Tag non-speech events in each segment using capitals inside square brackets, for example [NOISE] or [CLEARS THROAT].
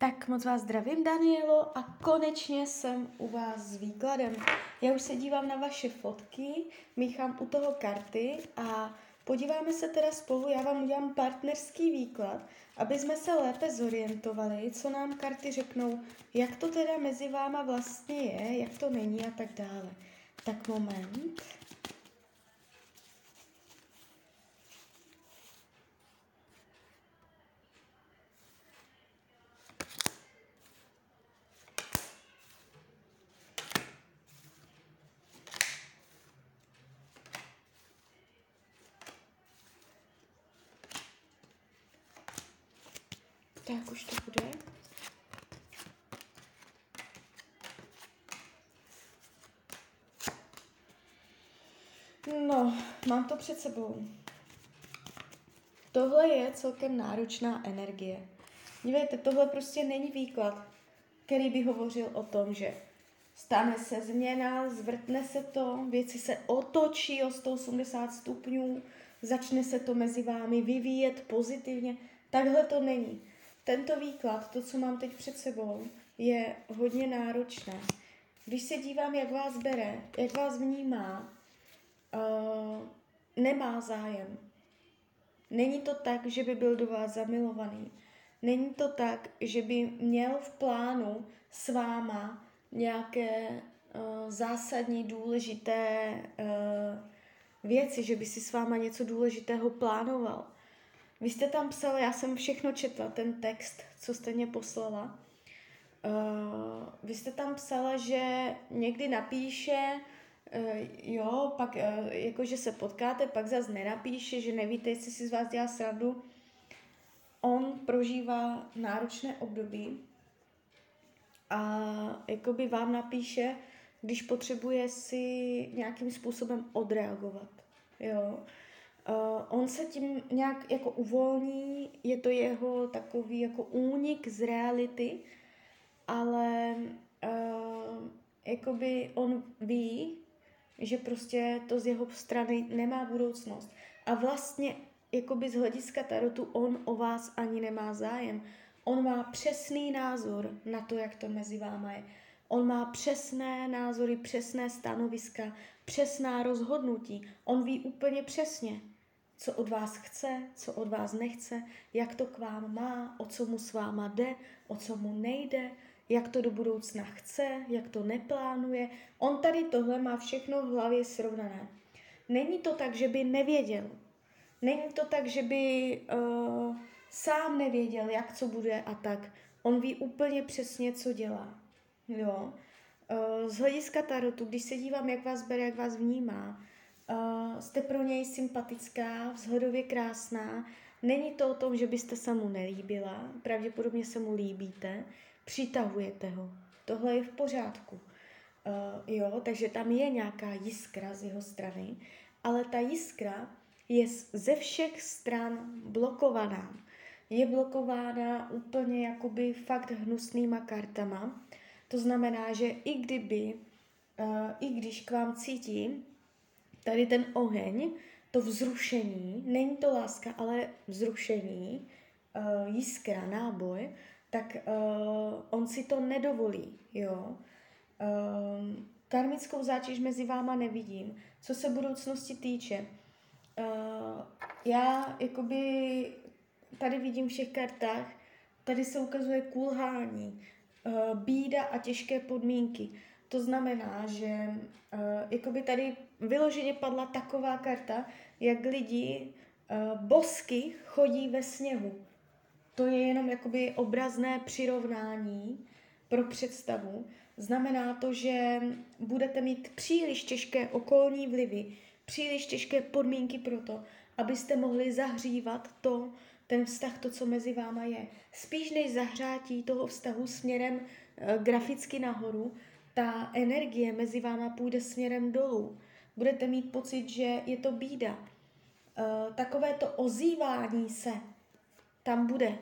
Tak moc vás zdravím, Danielo, a konečně jsem u vás s výkladem. Já už se dívám na vaše fotky, míchám u toho karty a podíváme se teda spolu, já vám udělám partnerský výklad, aby jsme se lépe zorientovali, co nám karty řeknou, jak to teda mezi váma vlastně je, jak to není a tak dále. Tak moment. Tak už to bude. No, mám to před sebou. Tohle je celkem náročná energie. Dívejte, tohle prostě není výklad, který by hovořil o tom, že stane se změna, zvrtne se to, věci se otočí o 180 stupňů, začne se to mezi vámi vyvíjet pozitivně. Takhle to není. Tento výklad, to, co mám teď před sebou, je hodně náročné. Když se dívám, jak vás bere, jak vás vnímá, uh, nemá zájem. Není to tak, že by byl do vás zamilovaný. Není to tak, že by měl v plánu s váma nějaké uh, zásadní, důležité uh, věci, že by si s váma něco důležitého plánoval. Vy jste tam psala, já jsem všechno četla, ten text, co jste mě poslala. Uh, vy jste tam psala, že někdy napíše, uh, jo, pak uh, jakože se potkáte, pak zase nenapíše, že nevíte, jestli si z vás dělá srandu. On prožívá náročné období a jakoby vám napíše, když potřebuje si nějakým způsobem odreagovat. Jo. Uh, on se tím nějak jako uvolní, je to jeho takový jako únik z reality, ale uh, jakoby on ví, že prostě to z jeho strany nemá budoucnost. A vlastně jakoby z hlediska tarotu on o vás ani nemá zájem. On má přesný názor na to, jak to mezi váma je. On má přesné názory, přesné stanoviska, přesná rozhodnutí. On ví úplně přesně, co od vás chce, co od vás nechce, jak to k vám má, o co mu s váma jde, o co mu nejde, jak to do budoucna chce, jak to neplánuje. On tady tohle má všechno v hlavě srovnané. Není to tak, že by nevěděl. Není to tak, že by uh, sám nevěděl, jak co bude a tak. On ví úplně přesně, co dělá. Jo? Uh, z hlediska tarotu, když se dívám, jak vás bere, jak vás vnímá, Uh, jste pro něj sympatická, vzhledově krásná. Není to o tom, že byste se mu nelíbila, pravděpodobně se mu líbíte, přitahujete ho. Tohle je v pořádku. Uh, jo, takže tam je nějaká jiskra z jeho strany, ale ta jiskra je ze všech stran blokovaná. Je blokována úplně jakoby fakt hnusnýma kartama. To znamená, že i kdyby, uh, i když k vám cítí, tady ten oheň, to vzrušení, není to láska, ale vzrušení, uh, jiskra, náboj, tak uh, on si to nedovolí, jo. Uh, karmickou zátěž mezi váma nevidím. Co se budoucnosti týče, uh, já jakoby tady vidím v všech kartách, tady se ukazuje kulhání, uh, bída a těžké podmínky. To znamená, že uh, jakoby tady vyloženě padla taková karta, jak lidi uh, bosky chodí ve sněhu. To je jenom jakoby obrazné přirovnání pro představu. Znamená to, že budete mít příliš těžké okolní vlivy, příliš těžké podmínky pro to, abyste mohli zahřívat to, ten vztah, to, co mezi váma je. Spíš než zahřátí toho vztahu směrem uh, graficky nahoru, ta energie mezi váma půjde směrem dolů. Budete mít pocit, že je to bída. Uh, takové to ozývání se tam bude.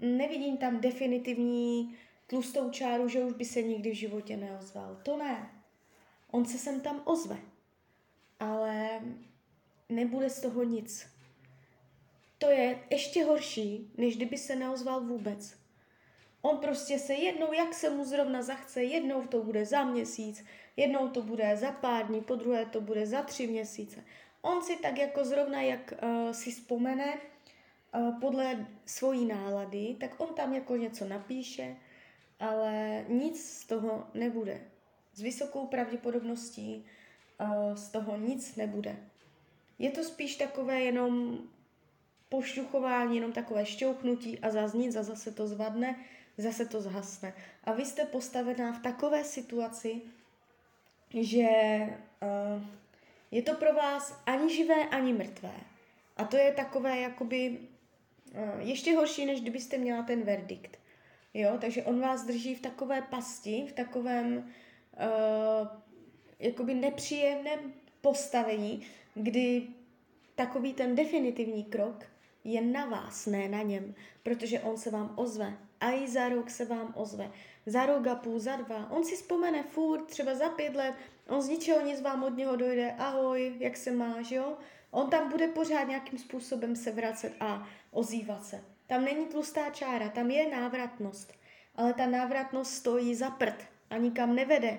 Nevidím tam definitivní tlustou čáru, že už by se nikdy v životě neozval. To ne. On se sem tam ozve. Ale nebude z toho nic. To je ještě horší, než kdyby se neozval vůbec. On prostě se jednou, jak se mu zrovna zachce, jednou to bude za měsíc, jednou to bude za pár dní, po druhé to bude za tři měsíce. On si tak jako zrovna, jak uh, si vzpomene, uh, podle svojí nálady, tak on tam jako něco napíše, ale nic z toho nebude. S vysokou pravděpodobností uh, z toho nic nebude. Je to spíš takové jenom pošťuchování, jenom takové šťouchnutí a nic a zase to zvadne, zase to zhasne. A vy jste postavená v takové situaci, že uh, je to pro vás ani živé, ani mrtvé. A to je takové jakoby uh, ještě horší, než kdybyste měla ten verdikt. Jo, takže on vás drží v takové pasti, v takovém uh, jakoby nepříjemném postavení, kdy takový ten definitivní krok je na vás, ne na něm, protože on se vám ozve. A i za rok se vám ozve. Za rok a půl, za dva. On si vzpomene furt, třeba za pět let, on z ničeho nic vám od něho dojde, ahoj, jak se máš, jo? On tam bude pořád nějakým způsobem se vracet a ozývat se. Tam není tlustá čára, tam je návratnost. Ale ta návratnost stojí za prd a nikam nevede.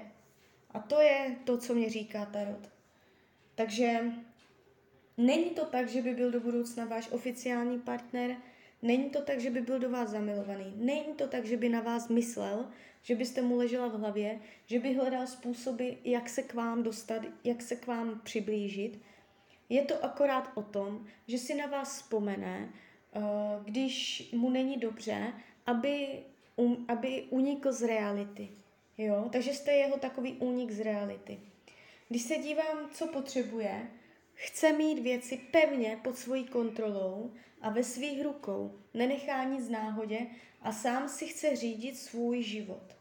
A to je to, co mě říká Tarot. Takže není to tak, že by byl do budoucna váš oficiální partner, není to tak, že by byl do vás zamilovaný, není to tak, že by na vás myslel, že byste mu ležela v hlavě, že by hledal způsoby, jak se k vám dostat, jak se k vám přiblížit. Je to akorát o tom, že si na vás vzpomene, eh, když mu není dobře, aby, um, aby unikl z reality. Jo? Takže jste jeho takový únik z reality. Když se dívám, co potřebuje, chce mít věci pevně pod svojí kontrolou a ve svých rukou, nenechá nic náhodě a sám si chce řídit svůj život.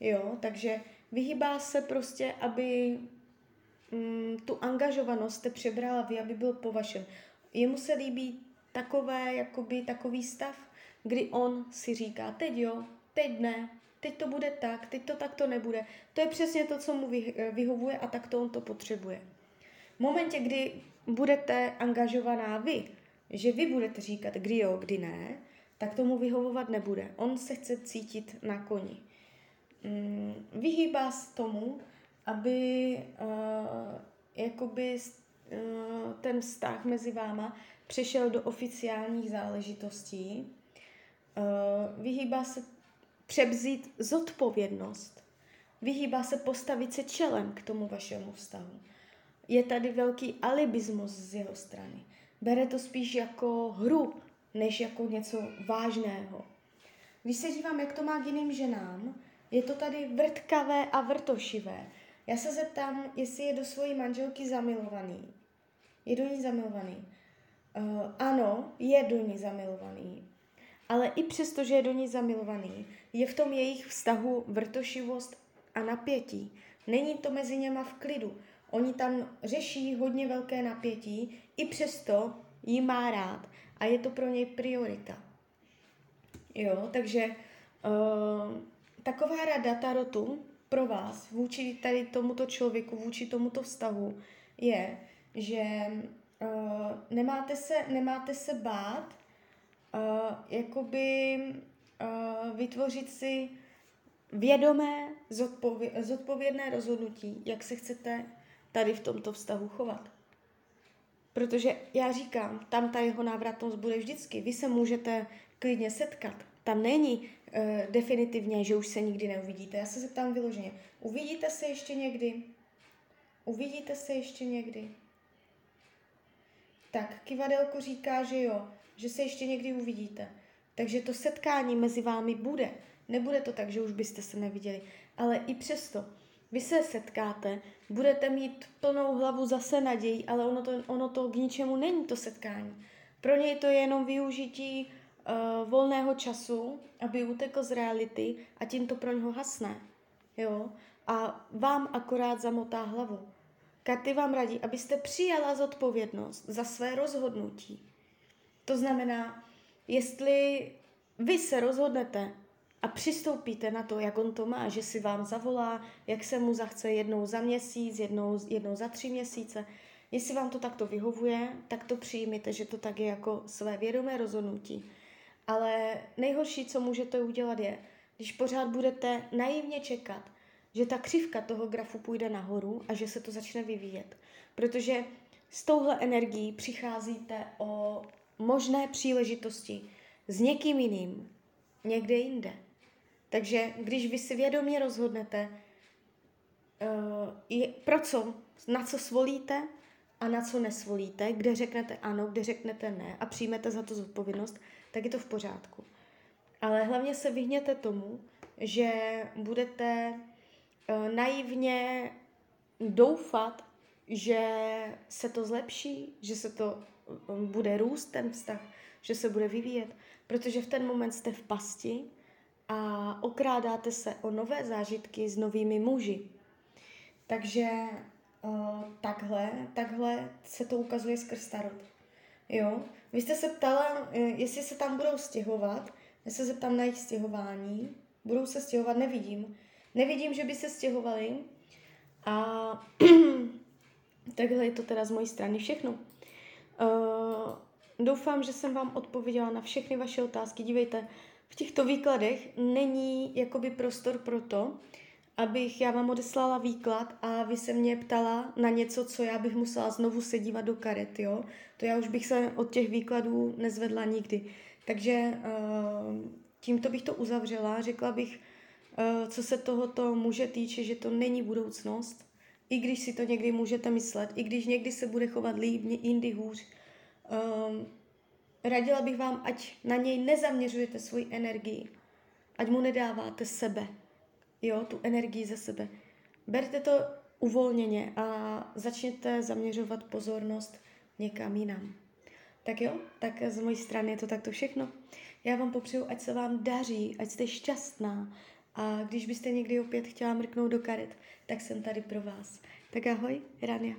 Jo, takže vyhýbá se prostě, aby mm, tu angažovanost jste přebrala vy, aby byl po vašem. Jemu se líbí takové, jakoby takový stav, kdy on si říká, teď jo, teď ne, teď to bude tak, teď to takto nebude. To je přesně to, co mu vyhovuje a tak to on to potřebuje. V momentě, kdy budete angažovaná vy, že vy budete říkat, kdy jo, kdy ne, tak tomu vyhovovat nebude. On se chce cítit na koni. Mm, vyhýbá se tomu, aby uh, jakoby uh, ten vztah mezi váma přešel do oficiálních záležitostí. Uh, vyhýbá se přebzít zodpovědnost. Vyhýbá se postavit se čelem k tomu vašemu vztahu. Je tady velký alibismus z jeho strany. Bere to spíš jako hru, než jako něco vážného. Když se dívám, jak to má k jiným ženám, je to tady vrtkavé a vrtošivé. Já se zeptám, jestli je do svojí manželky zamilovaný. Je do ní zamilovaný. Uh, ano, je do ní zamilovaný. Ale i přesto, že je do ní zamilovaný, je v tom jejich vztahu vrtošivost a napětí. Není to mezi něma v klidu. Oni tam řeší hodně velké napětí, i přesto jí má rád a je to pro něj priorita. Jo, takže uh, taková rada Tarotu pro vás vůči tady tomuto člověku, vůči tomuto vztahu je, že uh, nemáte, se, nemáte se bát uh, jakoby uh, vytvořit si vědomé, zodpově- zodpovědné rozhodnutí, jak se chcete tady v tomto vztahu chovat. Protože já říkám, tam ta jeho návratnost bude vždycky. Vy se můžete klidně setkat. Tam není uh, definitivně, že už se nikdy neuvidíte. Já se zeptám vyloženě. Uvidíte se ještě někdy? Uvidíte se ještě někdy? Tak, kivadelko říká, že jo, že se ještě někdy uvidíte. Takže to setkání mezi vámi bude. Nebude to tak, že už byste se neviděli. Ale i přesto, vy se setkáte, budete mít plnou hlavu zase naději, ale ono to, ono to k ničemu není to setkání. Pro něj to je jenom využití uh, volného času, aby utekl z reality a tím to pro něho hasne. Jo? A vám akorát zamotá hlavu. Karty vám radí, abyste přijala zodpovědnost za své rozhodnutí. To znamená, jestli vy se rozhodnete a přistoupíte na to, jak on to má, že si vám zavolá, jak se mu zachce jednou za měsíc, jednou, jednou za tři měsíce, jestli vám to takto vyhovuje, tak to přijmite, že to tak je jako své vědomé rozhodnutí. Ale nejhorší, co můžete udělat, je, když pořád budete naivně čekat, že ta křivka toho grafu půjde nahoru a že se to začne vyvíjet. Protože s touhle energií přicházíte o možné příležitosti s někým jiným, někde jinde. Takže když vy si vědomě rozhodnete, uh, je, pro co, na co svolíte a na co nesvolíte, kde řeknete ano, kde řeknete ne a přijmete za to zodpovědnost, tak je to v pořádku. Ale hlavně se vyhněte tomu, že budete uh, naivně doufat, že se to zlepší, že se to um, bude růst ten vztah, že se bude vyvíjet, protože v ten moment jste v pasti a okrádáte se o nové zážitky s novými muži. Takže uh, takhle, takhle se to ukazuje skrz tarot. Jo? Vy jste se ptala, eh, jestli se tam budou stěhovat. Já se zeptám na jejich stěhování. Budou se stěhovat, nevidím. Nevidím, že by se stěhovali. A [CLEARS THROAT] takhle je to teda z mojí strany všechno. Uh, doufám, že jsem vám odpověděla na všechny vaše otázky. Dívejte, v těchto výkladech není jakoby prostor pro to, abych já vám odeslala výklad a vy se mě ptala na něco, co já bych musela znovu se dívat do karet, jo. To já už bych se od těch výkladů nezvedla nikdy. Takže uh, tímto bych to uzavřela. Řekla bych, uh, co se tohoto může týče, že to není budoucnost, i když si to někdy můžete myslet, i když někdy se bude chovat líp, jindy hůř. Um, radila bych vám, ať na něj nezaměřujete svoji energii, ať mu nedáváte sebe, jo, tu energii ze sebe. Berte to uvolněně a začněte zaměřovat pozornost někam jinam. Tak jo, tak z mojí strany je to takto všechno. Já vám popřeju, ať se vám daří, ať jste šťastná a když byste někdy opět chtěla mrknout do karet, tak jsem tady pro vás. Tak ahoj, Rania.